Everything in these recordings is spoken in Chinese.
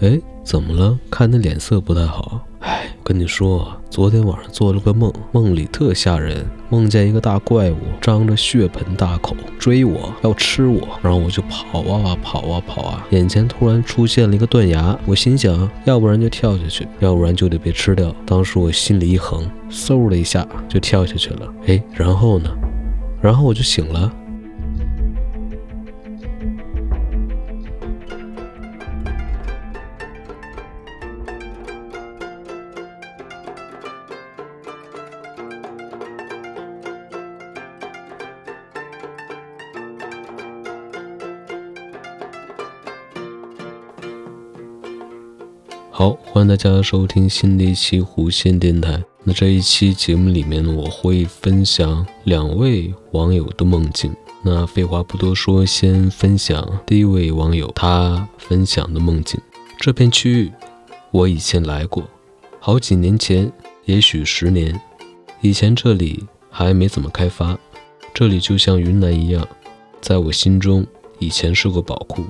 哎，怎么了？看你脸色不太好。哎，跟你说，昨天晚上做了个梦，梦里特吓人，梦见一个大怪物张着血盆大口追我，要吃我，然后我就跑啊跑啊跑啊，眼前突然出现了一个断崖，我心想，要不然就跳下去，要不然就得被吃掉。当时我心里一横，嗖的一下就跳下去了。哎，然后呢？然后我就醒了。好，欢迎大家收听新的一期弧线电台。那这一期节目里面呢，我会分享两位网友的梦境。那废话不多说，先分享第一位网友他分享的梦境。这片区域我以前来过，好几年前，也许十年以前，这里还没怎么开发。这里就像云南一样，在我心中以前是个宝库。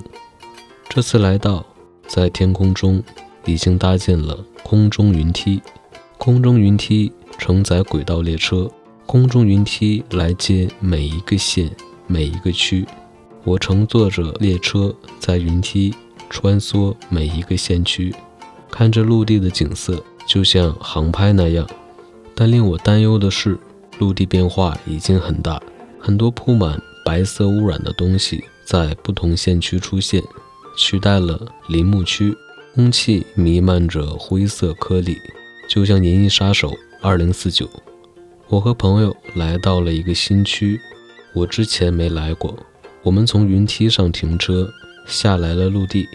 这次来到，在天空中。已经搭建了空中云梯，空中云梯承载轨道列车，空中云梯来接每一个县、每一个区。我乘坐着列车在云梯穿梭每一个县区，看着陆地的景色，就像航拍那样。但令我担忧的是，陆地变化已经很大，很多铺满白色污染的东西在不同县区出现，取代了林木区。空气弥漫着灰色颗粒，就像《银翼杀手2049》。我和朋友来到了一个新区，我之前没来过。我们从云梯上停车，下来了陆地。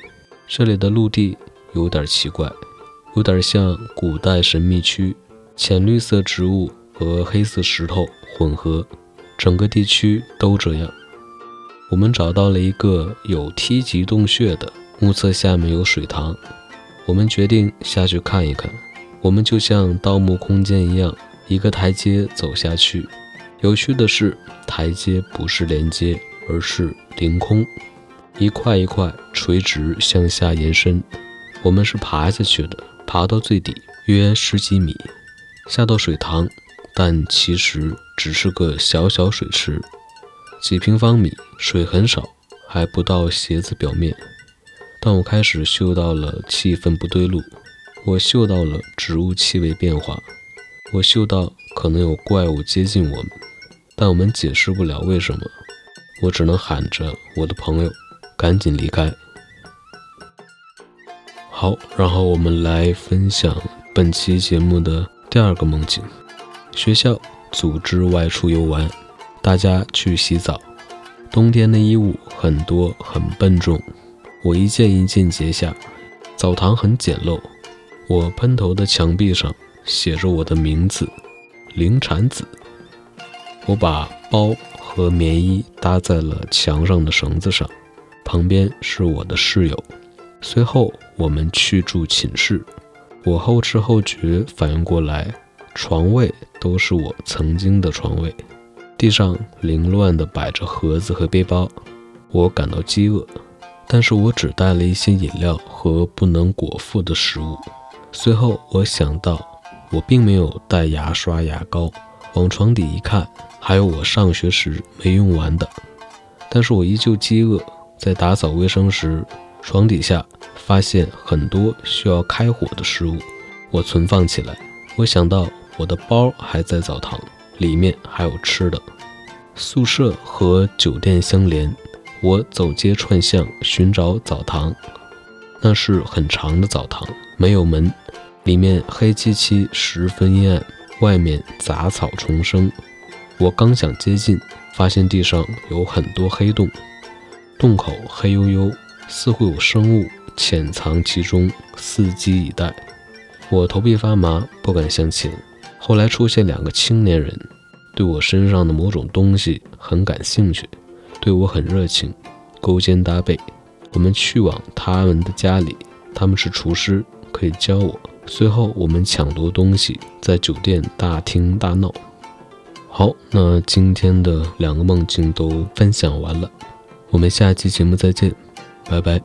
这里的陆地有点奇怪，有点像古代神秘区，浅绿色植物和黑色石头混合，整个地区都这样。我们找到了一个有梯级洞穴的。目测下面有水塘，我们决定下去看一看。我们就像盗墓空间一样，一个台阶走下去。有趣的是，台阶不是连接，而是凌空，一块一块垂直向下延伸。我们是爬下去的，爬到最底约十几米，下到水塘，但其实只是个小小水池，几平方米，水很少，还不到鞋子表面。但我开始嗅到了气氛不对路，我嗅到了植物气味变化，我嗅到可能有怪物接近我们，但我们解释不了为什么，我只能喊着我的朋友赶紧离开。好，然后我们来分享本期节目的第二个梦境：学校组织外出游玩，大家去洗澡，冬天的衣物很多很笨重。我一件一件揭下，澡堂很简陋。我喷头的墙壁上写着我的名字，灵产子。我把包和棉衣搭在了墙上的绳子上，旁边是我的室友。随后我们去住寝室。我后知后觉反应过来，床位都是我曾经的床位，地上凌乱地摆着盒子和背包。我感到饥饿。但是我只带了一些饮料和不能果腹的食物。随后我想到，我并没有带牙刷、牙膏。往床底一看，还有我上学时没用完的。但是我依旧饥饿。在打扫卫生时，床底下发现很多需要开火的食物，我存放起来。我想到我的包还在澡堂，里面还有吃的。宿舍和酒店相连。我走街串巷寻找澡堂，那是很长的澡堂，没有门，里面黑漆漆，十分阴暗，外面杂草丛生。我刚想接近，发现地上有很多黑洞，洞口黑黝黝，似乎有生物潜藏其中，伺机以待。我头皮发麻，不敢向前。后来出现两个青年人，对我身上的某种东西很感兴趣。对我很热情，勾肩搭背。我们去往他们的家里，他们是厨师，可以教我。随后我们抢夺东西，在酒店大厅大闹。好，那今天的两个梦境都分享完了，我们下期节目再见，拜拜。